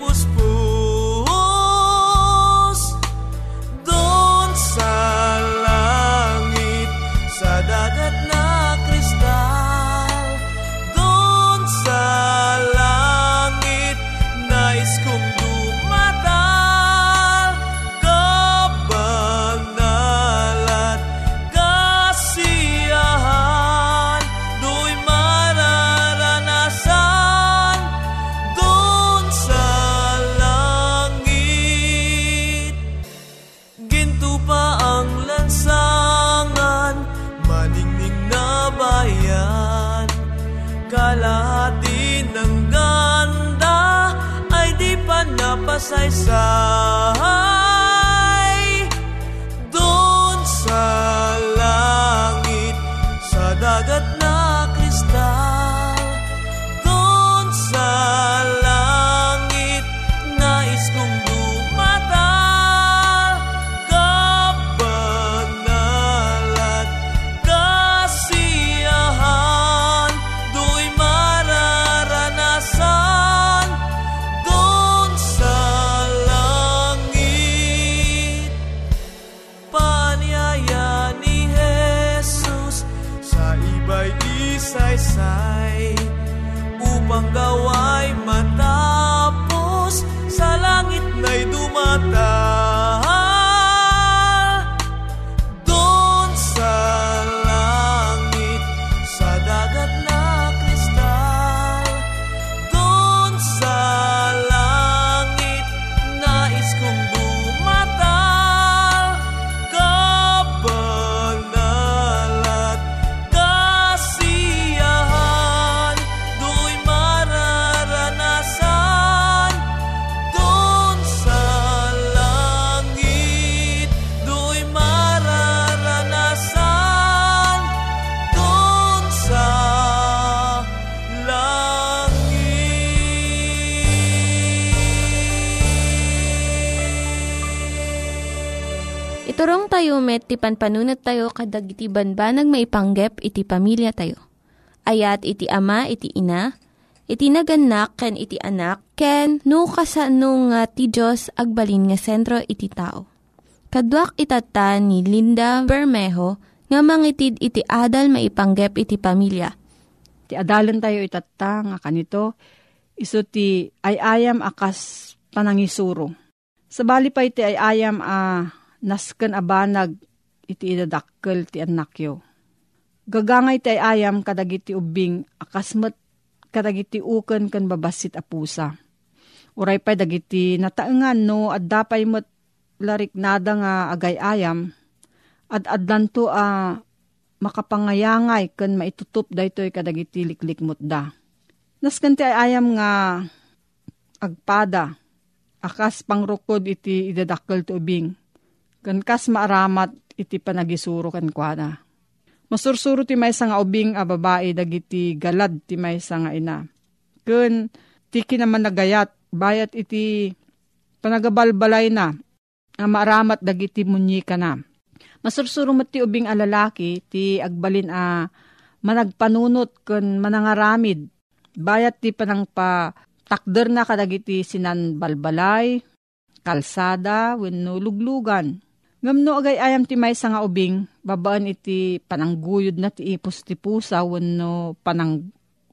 Luwalhati ay met, ti panpanunat tayo kadag iti banbanag maipanggep iti pamilya tayo. Ayat iti ama, iti ina, iti naganak ken iti anak ken no kasano nga ti Diyos agbalin nga sentro iti tao. Kaduak itata ni Linda Bermejo nga mangitid iti adal maipanggep iti pamilya. Ti adalan tayo itata nga kanito iso ti ayayam akas panangisuro. Sabali pa iti ayayam a nasken abanag iti idadakkel ti anak yo. Gagangay ti ayam kadagiti ubing akasmet kadagiti uken ken babasit a pusa. Uray pa dagiti nataengan no at dapay met larik nada nga agay ayam at adlanto a makapangayangay ken maitutup daytoy kadagiti liklikmot da. Nasken ti ayam nga agpada akas pangrukod iti idadakkel ti ubing. Ken kas maaramat iti panagisuro ken kuana Masursuro ti may nga ubing a babae dagiti galad ti may nga ina. Kun ti kinaman nagayat bayat iti panagabalbalay na a maaramat dagiti munyi ka na. Masursuro mo ti ubing a lalaki ti agbalin a managpanunot kun manangaramid. Bayat ti panang pa takder na kadagiti sinan balbalay, kalsada, wenno luglugan Ngamno agay ayam ti may nga ubing, babaan iti panangguyod na ti ipos ti pusa, wano panang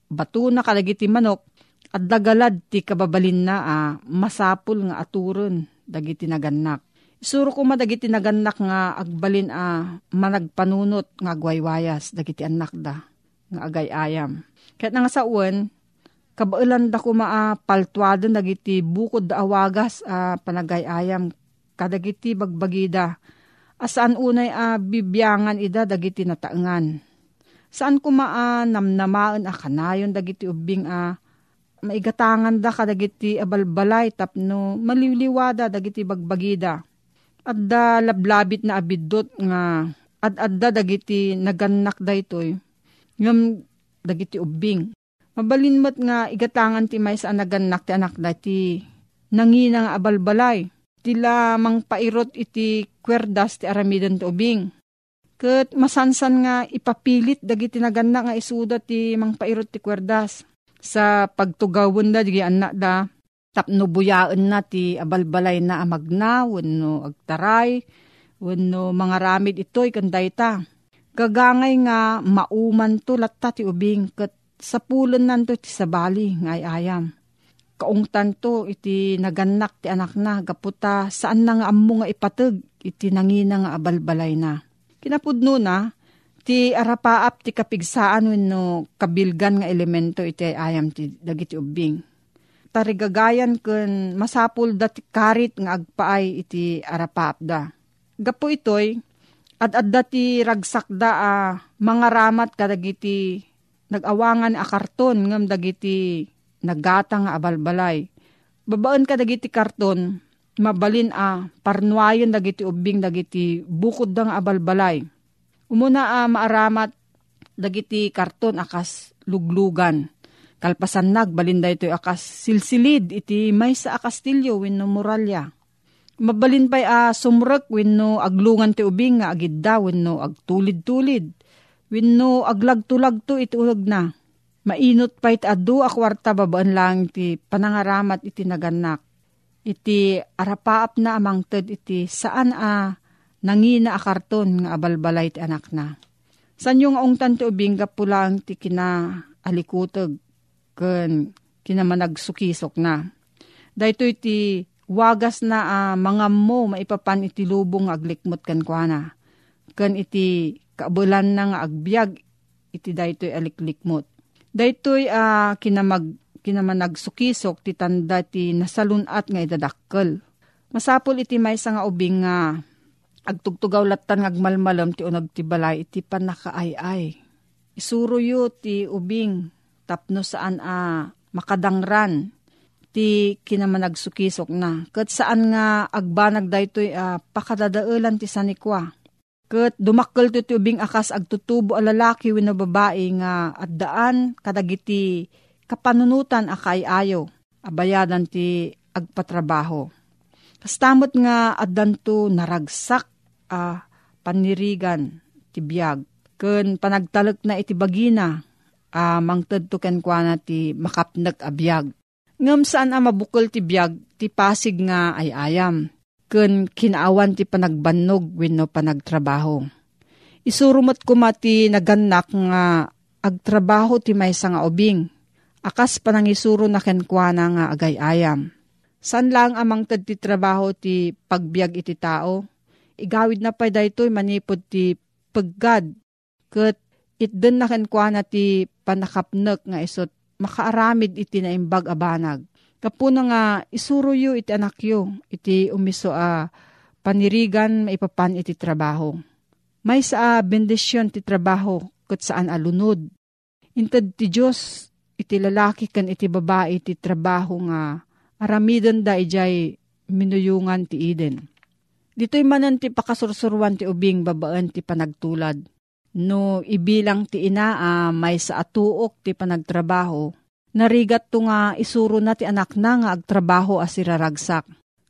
bato na kalagi manok, at dagalad ti kababalin na ah, masapul nga aturon, dagiti naganak. Isuro ko madagiti naganak nga agbalin a ah, managpanunot nga agwaywayas, dagiti anak da, nga agay ayam. Kaya nga sa uwan, kabailan da ko maa paltuadan dagiti bukod da awagas a ah, panagayayam kadagiti bagbagida. Asaan unay a bibyangan ida dagiti nataengan. Saan kuma namnamaan a kanayon dagiti ubing a maigatangan da kadagiti abalbalay tapno maliliwada dagiti bagbagida. Adda lablabit na abidot nga ad-adda dagiti naganak daytoy. Ngam dagiti ubing. Mabalinmat nga igatangan ti may sa naganak ti anak dati nangina nga abalbalay tila mang pairot iti kwerdas ti aramidon ubing. Kat masansan nga ipapilit dagiti naganda nga isuda ti mang pairot ti kwerdas. Sa pagtugawon da, di anak da, tapno buyaan na ti abalbalay na amagna, wano agtaray, wano mga ramid ito'y kanday ta. Gagangay nga mauman to latta ti ubing, kat sa pulon nanto ti sabali nga ayam kaungtan to iti naganak ti anak na gaputa saan na nga ammo nga ipateg iti nangina nga abalbalay na. Kinapudno na ti arapaap ti kapigsaan wenno kabilgan nga elemento iti ayam ti dagiti ubing. Tarigagayan ken masapul dati karit nga agpaay iti arapaap da. Gapo itoy at adda ti ragsak da a ah, mga ramat kadagiti nagawangan a karton ngam dagiti nagata nga abalbalay. Babaan ka dagiti karton, mabalin a parnuayon dagiti ubing dagiti bukod da nga abalbalay. Umuna a maaramat dagiti karton akas luglugan. Kalpasan nagbalin da ito akas silsilid iti may sa akastilyo wenno muralya. Mabalin pa'y a sumrek wenno aglungan ti ubing nga agidda wenno agtulid-tulid. Wenno aglagto-lagto iti ulag na Mainot pa iti adu a kwarta babaan lang iti panangaramat iti naganak. Iti arapaap na amang ted iti saan a nangina a karton nga abalbalay iti anak na. San yung ungtan ti ubing pulang ti kina alikutog ken kinamanagsukisok na. Dahito iti wagas na uh, mga mo maipapan iti lubong aglikmot kan kuana. Ken iti kaabulan na nga agbyag iti daytoy aliklikmot. Daytoy uh, kinamag kinamanagsukisok ti tanda ti nasalunat nga idadakkel. Masapol iti may nga ubing nga agtugtugaw latan ngagmalmalam ti unag ti balay iti panakaayay. Isuro ti ubing tapno saan a makadangran ti kinamanagsukisok na. Kat saan nga agbanag daytoy uh, pakadadaelan ti sanikwa Kat dumakkel ti tubing akas agtutubo a lalaki wino babae nga at daan kadagiti kapanunutan akay ayo abayadan ti agpatrabaho. Kastamot nga addanto naragsak a panirigan ti biyag. Ken panagtalek na iti bagina uh, mangtad to ken kwa na ti makapnag abiyag. Ngam saan a mabukol ti biyag ti pasig nga ay ayam. Kun kinaawan ti panagbannog wenno panagtrabaho. Isurumot ko mati naganak nga agtrabaho ti maysa nga ubing. Akas panangisuro na kenkwana nga agay ayam. San lang amang tad ti trabaho ti pagbiag iti tao? Igawid na pa daytoy manipod ti paggad. Kat itden na kenkwana ti panakapnek nga isot makaaramid iti na imbag abanag. Kapuna nga isuro yu iti anak yu, iti umiso a panirigan maipapan iti trabaho. May sa bendisyon ti trabaho kat saan alunod. Intad ti Diyos iti lalaki kan iti babae iti trabaho nga aramidan da ijay minuyungan ti Eden. Dito'y manan ti pakasursurwan ti ubing babaan ti panagtulad No ibilang ti ina uh, may sa atuok ti panagtrabaho, narigat to nga isuro na ti anak na nga agtrabaho as iraragsak.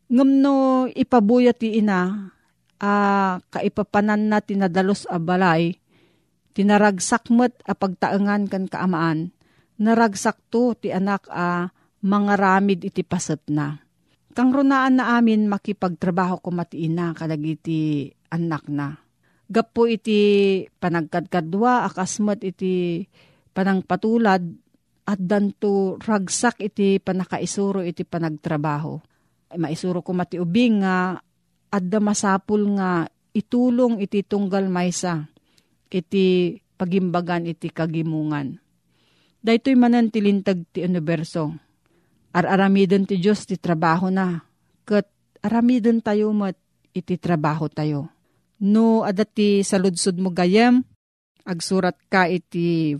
Ngam no ipabuya ti ina, uh, kaipapanan na tinadalos a balay, tinaragsak met a pagtaengan kan kaamaan, naragsak to ti anak a uh, mga ramid iti paset na. Kang runaan na amin makipagtrabaho ko matiina kadagiti anak na Gapo iti panagkadkadwa, akasmat iti panangpatulad, at danto ragsak iti panakaisuro iti panagtrabaho. Maisuro ko mati ubing nga, adda masapul nga itulong iti tunggal maysa, iti pagimbagan iti kagimungan. Daytoy manan tilintag ti universo. Ar-aramiden ti Diyos ti trabaho na. Kat aramiden tayo mat iti trabaho tayo No, adati sa ludsud mo gayem, agsurat ka iti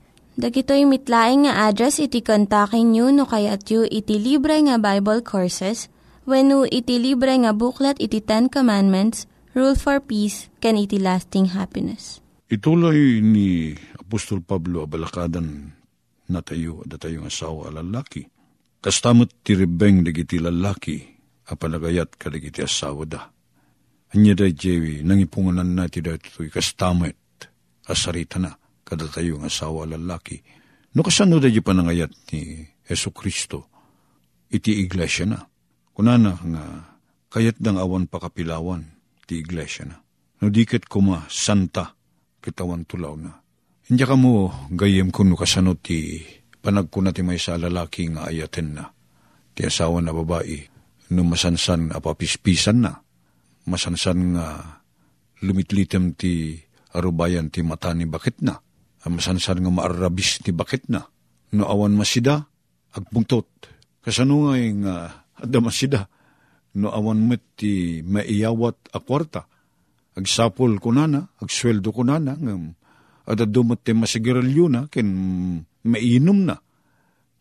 Dagitoy mitlaing nga address iti kontakin nyo no kayat yu iti libre nga Bible Courses when no iti libre nga buklat iti Ten Commandments, Rule for Peace, can iti lasting happiness. Ituloy ni Apostol Pablo abalakadan na tayo at tayo asawa lalaki. Kastamot ti ribeng dagiti lalaki apalagayat kadagiti asawa da. Anya da jewi nangipunganan na ti dato'y kastamot asarita na kada tayo ng asawa lalaki. No kasano da di panangayat ni Yesu Kristo, iti iglesia na. Kunana nga kayat dang awan pakapilawan ti iglesia na. No diket kuma santa kitawan tulaw na. Hindi ka mo gayem kuno kasano ti panagkuna ti may sa lalaki nga ayaten na. Ti asawa na babae no masansan apapispisan na. Masansan nga lumitlitem ti arubayan ti mata ni bakit na Amasansan nga maarabis ti bakit na. No awan masida, agpungtot. Kasano nga yung uh, ada masida. No awan met ti maiyawat a kwarta. Agsapol ko nana, agsweldo ko nana, ngam, at dumot ti masigarilyo na, ken mainom na.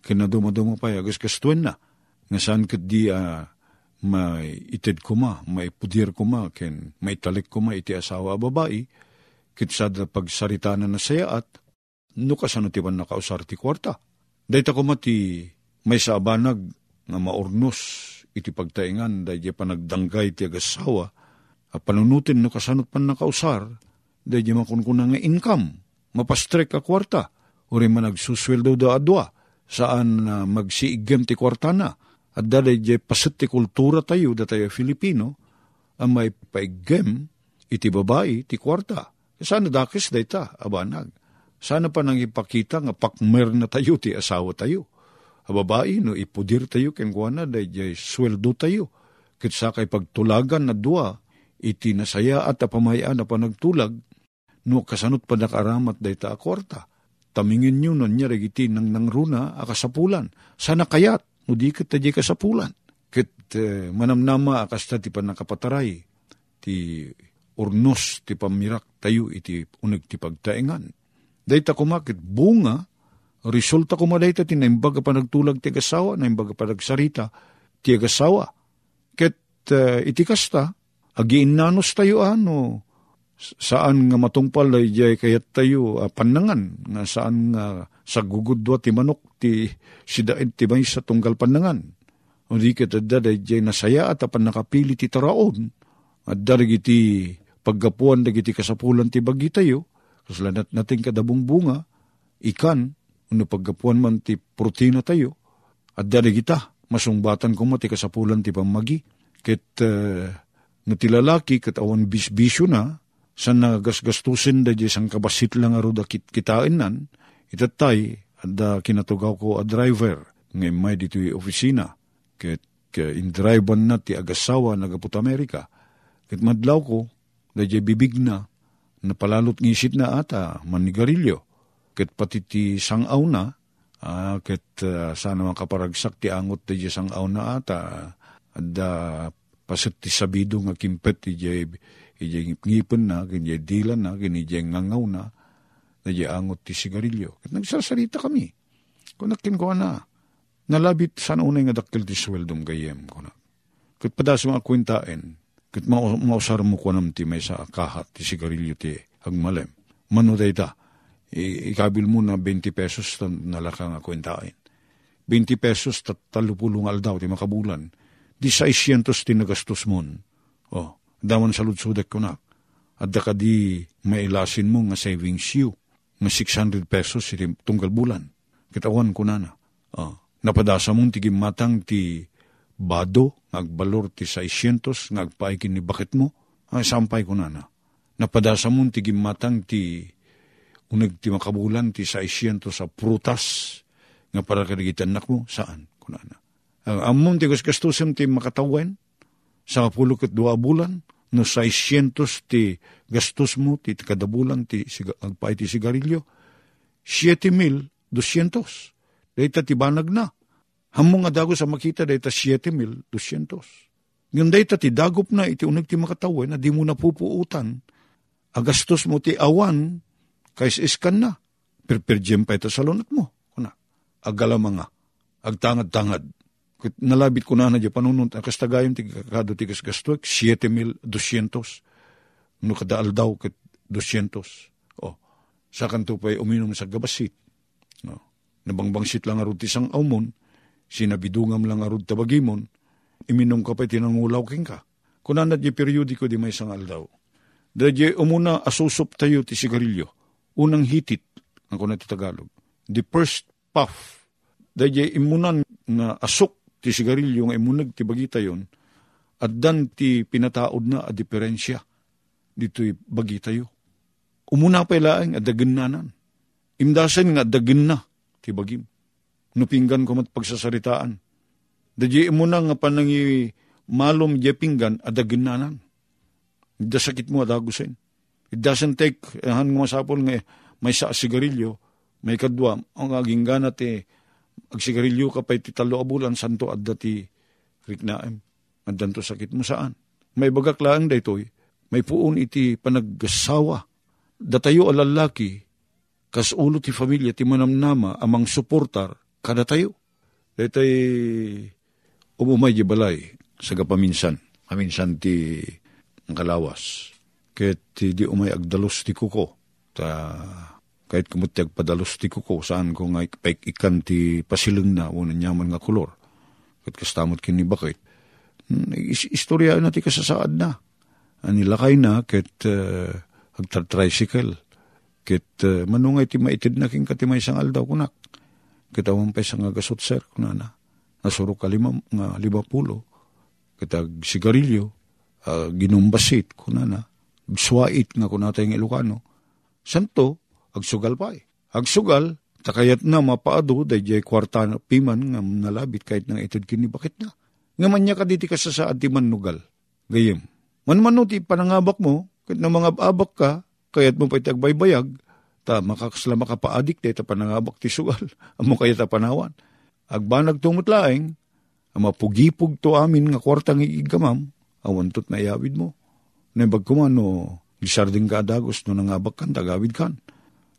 Kina dumaduma pa, agas kastuen na. Nga saan kat di uh, may ited ko ma, may pudir ko ma, ken may talik ko ma iti asawa babae, kitsad pagsarita na nasaya at no kasano ti man nakausar ti kwarta. Dahita ko mati may sa abanag nga maurnos iti pagtaingan dahil panagdanggay ti agasawa a panunutin no kasanot pan nakausar dahil makunkuna nga income mapastrek a kwarta. Uri man nagsusweldo da adwa saan uh, magsiigem ti kwarta na. At dahil pasit ti kultura tayo da tayo Filipino ang may paigem iti babae ti kwarta sana dakis dayta, abanag. Sana pa nang ipakita nga pakmer na tayo ti asawa tayo. A babae no ipudir tayo ken kuana day sweldo tayo. Kit sa kay pagtulagan na dua, iti nasaya at apamayaan na panagtulag, no kasanot pa nakaramat dayta akwarta. Tamingin nyo nun niya regiti nang nangruna akasapulan. Sana kayat, no di kat taji kasapulan. Kit eh, manamnama akas ti pa nakapataray, ti urnos ti pamirak tayo iti unag ti pagtaingan. Dayta kumakit bunga, resulta kumadayta ti naimbaga pa nagtulag ti agasawa, naimbaga pa nagsarita ti agasawa. Ket uh, iti kasta, agiin nanos tayo ano, saan nga matungpal ay jay kayat tayo uh, panangan, nga saan nga sa gugudwa ti manok ti sidaid ti may sa tunggal panangan. O di ka daday jay nasaya at apan nakapili ti taraon, at darigi ti paggapuan dagiti kasapulan ti bagi tayo, kaslanat nating kadabong bunga, ikan, ano paggapuan man ti protina tayo, at darigi ta, masungbatan ko mati kasapulan ti pamagi, ket uh, no ti ket awan bisbisyo na, sa nagasgastusin da di sang kabasit lang aro da kit kitain nan, itatay, at da kinatugaw ko a driver, ngay may dito opisina, ket ke indriban na ti agasawa nagaput Amerika, ket madlaw ko, da bibig na, napalalot ngisit na ata, manigarilyo, ket pati ti sangaw na, uh, ket uh, sana makaparagsak ti angot ti sangaw na ata, at uh, pasit ti sabido nga kimpet ti jay, ijay ngipin na, kinjay dilan na, kinjay ngangaw na, jay angot ti sigarilyo. Ket nagsasarita kami. Kunakin ko na, nalabit sana unay nga dakkel ti sweldom gayem ko na. Ket padas mga kwintain, ket mausar mo ko nam ti may sa kahat ti sigarilyo ti agmalem. Mano ta, ikabil mo na 20 pesos nalaka nga kwintain. 20 pesos talupulong aldaw ti makabulan. Di 600 ti nagastos mon. Oh, daman sa lutsudek ko na. At da di mailasin mo nga savings you. Nga 600 pesos iti tunggal bulan. Kitawan ko na na. Oh, napadasa mong tigim matang ti bado, ngagbalor ti 600, ngagpaikin ni bakit mo. Ay, sampay ko na na. Napadasa mong tigim matang ti unag ti makabulan ti 600 sa prutas nga para kadigitan nak mo, saan? Kunana. Ang amon ti gastusim ti makatawen, sa kapulo kat dua bulan, no 600 ti gastos mo ti kadabulan ti agpay ti sigarilyo, 7,200. Dahita ti banag na. Hamong nga dago sa makita dahita 7,200. Ngayon dahita ti dagop na iti unag ti makatawen na di mo na pupuutan. Agastos mo ti awan, kais iskan na. Perperjem pa ito sa lunat mo. Kuna. Agala mga. Agtangad-tangad nalabit ko na na dyan panunod, ang kastagayon ti kakado ti kasgastuik, 7,200. No kadaal daw kat 200. Oh, sa kanto pa'y uminom sa gabasit. No. Nabangbangsit lang arud ti sang aumon, sinabidungam lang arud tabagimon, iminom ka pa'y tinangulaw king ka. Kunan na di periodiko di may sang aldaw. Dadya umuna asusop tayo ti sigarilyo. Unang hitit, ang kuna ti Tagalog. The first puff. Dadya imunan na asok ti sigarilyo nga imunag ti bagita yon, at dan ti pinataod na a diferensya dito'y bagita yo. Umuna pa ilaang adagan nanan. Imdasan nga adagan na ti bagim. Nupinggan ko mat pagsasaritaan. Dadya imuna nga panangi malom di pinggan adagan nanan. Da sakit mo adagusin. It doesn't take, han nga masapol nga may sa sigarilyo, may kadwa, ang aging ganat eh, agsigarilyo ka pa iti talo abulan, santo at dati riknaem. Andan to sakit mo saan? May bagak lang daytoy, may puon iti panaggasawa. Datayo alalaki, kas ulo ti familia ti manamnama amang suportar kada tayo. Daytay umumay di balay sa gapaminsan. Paminsan ti ang kalawas. Ket ti di umay agdalos ti kuko. Ta kahit kumutag padalos ti kuko, saan ko nga ikan ti pasileng na, unan nyaman nga kolor. Kat kastamot kini bakit. Hmm, istorya na ti kasasaad na. Anilakay na, ket uh, agtar-tricycle. Ket uh, manungay ti maitid na king katimay sang aldaw kunak. Kitawang pa isang agasot sir, kunana. Nasuro ka lima, nga lima pulo. Kitag sigarilyo, uh, ginumbasit, kunana. Swait nga kunata yung Ilocano. Santo, agsugal pa eh. Agsugal, takayat na mapaado, day kwarta na piman nga nalabit kahit nang itod kini bakit na. Nga man niya kaditi ka sa saad ti manugal. Gayem, Manmano ti panangabak mo, kat na mga abak ka, kayat mo pa iti agbaybayag, ta makakasla makapaadik ti ta panangabak ti sugal, amo kaya ta panawan. Agbanag tumutlaeng, ang mapugipug to amin nga kwartang iigamam, awantot na iawid mo. Naibag kumano, gisarding ka adagos no nangabak kan, tagawid kan.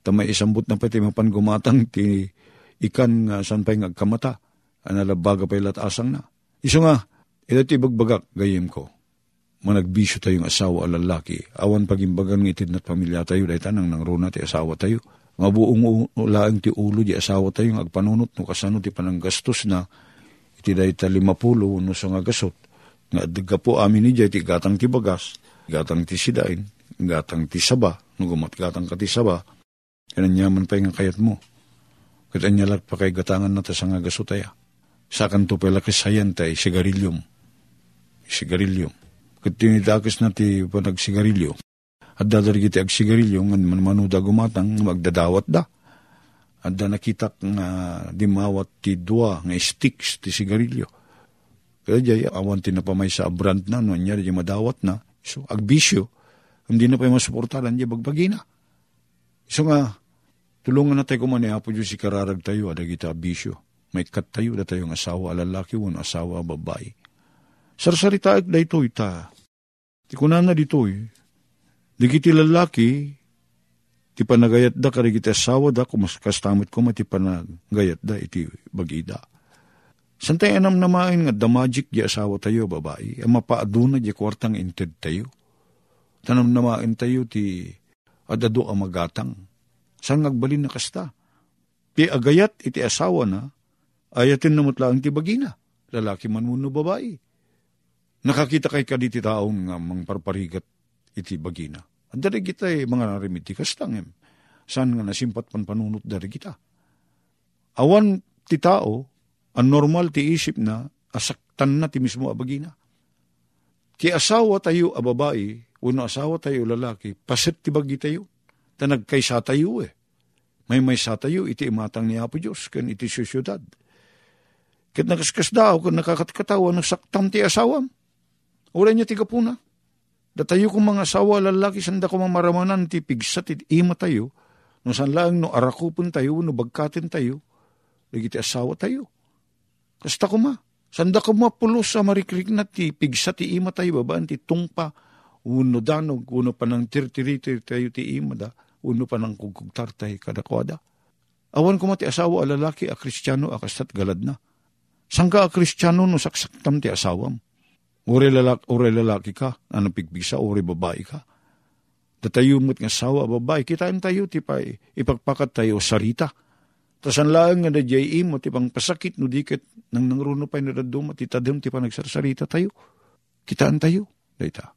Tamay isambot na pati mapan gumatang ti ikan nga san pa'y ngagkamata, analabaga pa'y asang na. Iso nga, ito ti bagbagak gayem ko managbisyo tayong asawa o lalaki, awan pagimbagan ng itid na't pamilya tayo, dahi tanang nang runa ti asawa tayo. Nga buong ulaang ti ulo di asawa tayo, agpanunot no kasano ti pananggastos na, iti dahi ta no sa nga. Nga adga po amin ni ti gatang ti bagas, gatang ti sidain, gatang ti saba, no gumat gatang ka ti saba, kananyaman pa nga kayat mo. Katanyalak pa kay gatangan na ta sa nga gasot taya. Sakan to pala kasayan tay, sigarilyum. Sigarilyum kat tinitakas na ti panagsigarilyo. At dadari kiti ag sigarilyo, nga manuda gumatang, magdadawat da. At da nakitak nga dimawat ti dua nga sticks ti sigarilyo. Kaya jay, awan ti napamay sa brand na, no, niya di madawat na. So, agbisyo, hindi na pa masuportalan, di bagbagi na. So nga, tulungan na tayo kumani, apo Diyos si kararag tayo, ada kita bisyo. May kat tayo, da tayong asawa, lalaki, won asawa, babae Sarsarita ak da ito ita. Ti kunana dito eh. Di kiti lalaki, ti panagayat da kari kiti asawa da kumas kastamit ko mati panagayat da iti bagida. Santay anam namain nga da magic di asawa tayo babae, ang mapaaduna di kwartang inted tayo. Tanam namain tayo ti adado ang magatang. Saan ngagbalin na kasta? Ti agayat iti asawa na, ayatin na mutlaang ti bagina. Lalaki man mo no babae Nakakita kay kaditi taong nga mang parparigat iti bagina. At dari kita eh, mga narimit ti kastangem. Saan nga nasimpat pan panunot dari kita. Awan ti tao, ang normal ti isip na, asaktan na ti mismo a bagina. Ti asawa tayo a babae, uno asawa tayo lalaki, pasit ti bagi tayo. Ta nagkaysa tayo eh. May may sa tayo, iti imatang ni Apo Diyos, kan iti syudad. Kat nakaskas daw, kan nakakatkatawa, nasaktam ti asawam Ura niya tiga puna. Datayo kong mga asawa lalaki sanda ko mga maramanan ti pigsat ti ima tayo. No san lang no arakupon tayo, no bagkatin tayo. Lagi ti asawa tayo. Kasta ko ma. Sanda ko mapulos sa marikrik na ti pigsat ti ima tayo babaan ti tungpa. Uno danog, uno pa ng tirtiriti tayo ti ima da. Uno pa ng kugkugtar tayo kadakwada. Awan ko mati asawa a lalaki a kristyano a kastat galad na. Sangka a kristyano no saksaktam ti asawam Uri lalaki, uri lalaki ka, ano pigbisa, uri babae ka. Datayo mo't nga sawa babae, kitain tayo, tipa ipagpakat tayo sarita. Tas ang laang nga na jay imo, tipang pasakit, no dikit, nang nangruno pa na daduma, titadam, tipa nagsarsarita tayo. Kitaan tayo, dayta.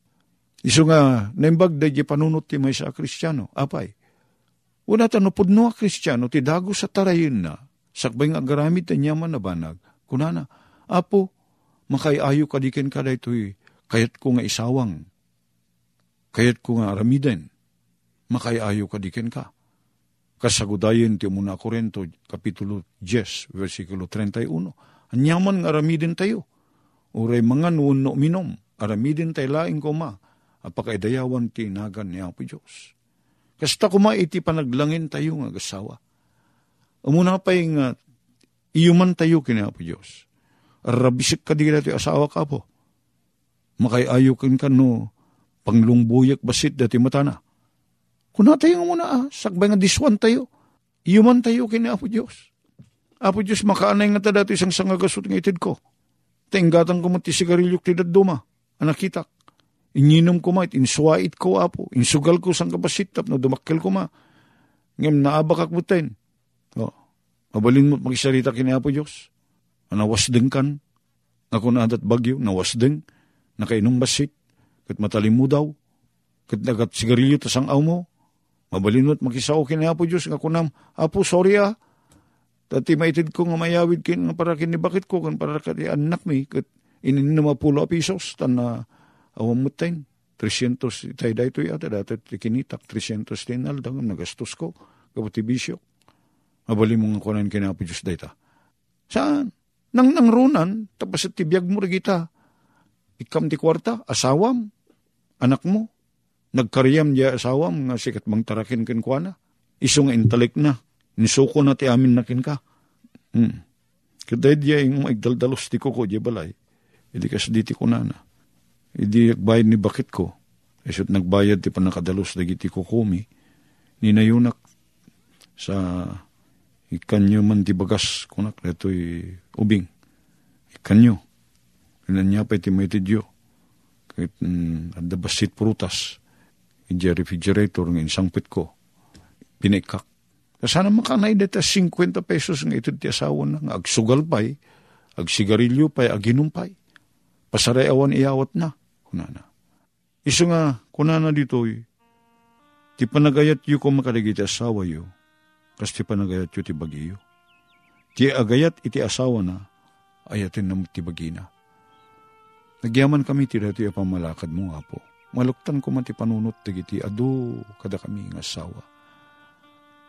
Iso nga, naimbag da jay panunot ti may sa kristyano, apay. Una tano, pudno a kristyano, ti dago sa tarayin na, sakbay nga garamit na nyaman na banag, kunana, apo, makaiayo ka diken ka daytoy, kayat ko nga isawang, kayat ko nga aramiden, makaiayo ka diken ka. Kasagudayin ti muna Korento, Kapitulo 10, versikulo 31. Anyaman nga aramiden tayo. Uray mga nuno minom, aramiden tayo laing ko ma, apakaidayawan ti nagan ni Apo Diyos. Kasta kuma iti panaglangin tayo nga gasawa. Umuna pa uh, iyuman tayo kini Apo Diyos rabisik ka di dati asawa ka po. Makayayo kan ka no, panglungbuyak basit dati matana. Kuna tayo muna ah, sakbay nga diswan tayo. Iuman tayo kini Apo Diyos. Apo Diyos makaanay nga ta dati isang sangagasot ng itid ko. Tinggatang ko mati sigarilyok ti daduma, anakitak. Ininom ko ma, insuwait ko apo, insugal ko sang kabasit tap no dumakkel ko ma. Ngem naabakak butain. Oh, mabalin mo magisarita kini Apo Diyos nawasdeng kan, ako na adat bagyo, nawasdeng, nakainom basit, kat matalim mo daw, kat nagat sigarilyo tasang aw mo, mabalinot makisaw kin Apo Diyos, nga kunam, Apo, sorry ah, Tati maitid ko nga mayawid kin nga para kinibakit ko kan para kati anak mi kat inin na mapulo a tan na awam mutain 300 itay da ito yata dati kinitak 300 tinal dang nagastos ko kabuti bisyo. Mabali mong kunan kinapo Diyos dayta saan nang nangrunan, tapos at tibiyag mo kita. Ikam di kwarta, asawam. anak mo. Nagkaryam diya asawam nga sikat bang tarakin kin kwa na. Iso nga intalik na. Nisuko na ti amin nakin ka. Hmm. Kaday diya yung maigdaldalos ti ko ko diya balay. Idi kas di ti ko na na. Idi bayad ni bakit ko. Isot nagbayad ti panakadalos dagiti ko kumi. Ninayunak sa ikanyo man ti bagas kunak detoy ubing. Ikanyo. Inanya pa iti may ti Diyo. Kahit mm, adda basit prutas. Iti refrigerator ng insangpit ko. Pinikak. Sana makanay deta 50 pesos nga ito ti asawa na. Nga agsugal pa'y, agsigarilyo pa'y, aginumpay. Pasaray awan iyawat na. Kunana. Iso nga, kunana dito, ti panagayat yu ko makaligit asawa yu, kas ti panagayat yu ti bagiyo. Ti agayat iti asawa na, ayatin na ti bagina. Nagyaman kami ti dati pamalakad mo nga po. Maluktan ko man ti panunot ti adu kada kami ng asawa.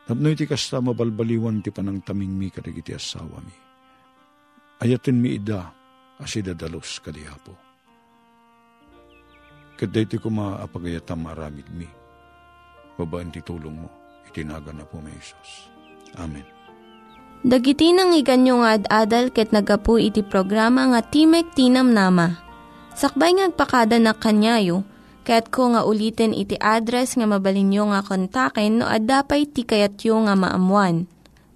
Tapno iti kasta mabalbaliwan ti panang taming mi kadagiti asawa mi. Ayatin mi ida asida dalos kadihapo. Kaday ti ko maapagayatam maramid mi. Babaan ti tulong mo. Itinaga na po may Isos. Amen. Dagiti nang iganyo nga ad-adal ket nagapu iti programa nga Timek Tinam Nama. Sakbay ngagpakada na kanyayo, ket ko nga ulitin iti address nga mabalinyo nga kontaken no ad-dapay ti kayatyo nga maamuan.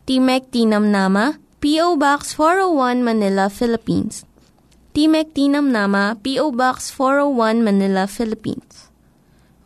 Timek Tinam Nama, P.O. Box 401 Manila, Philippines. Timek Tinam Nama, P.O. Box 401 Manila, Philippines.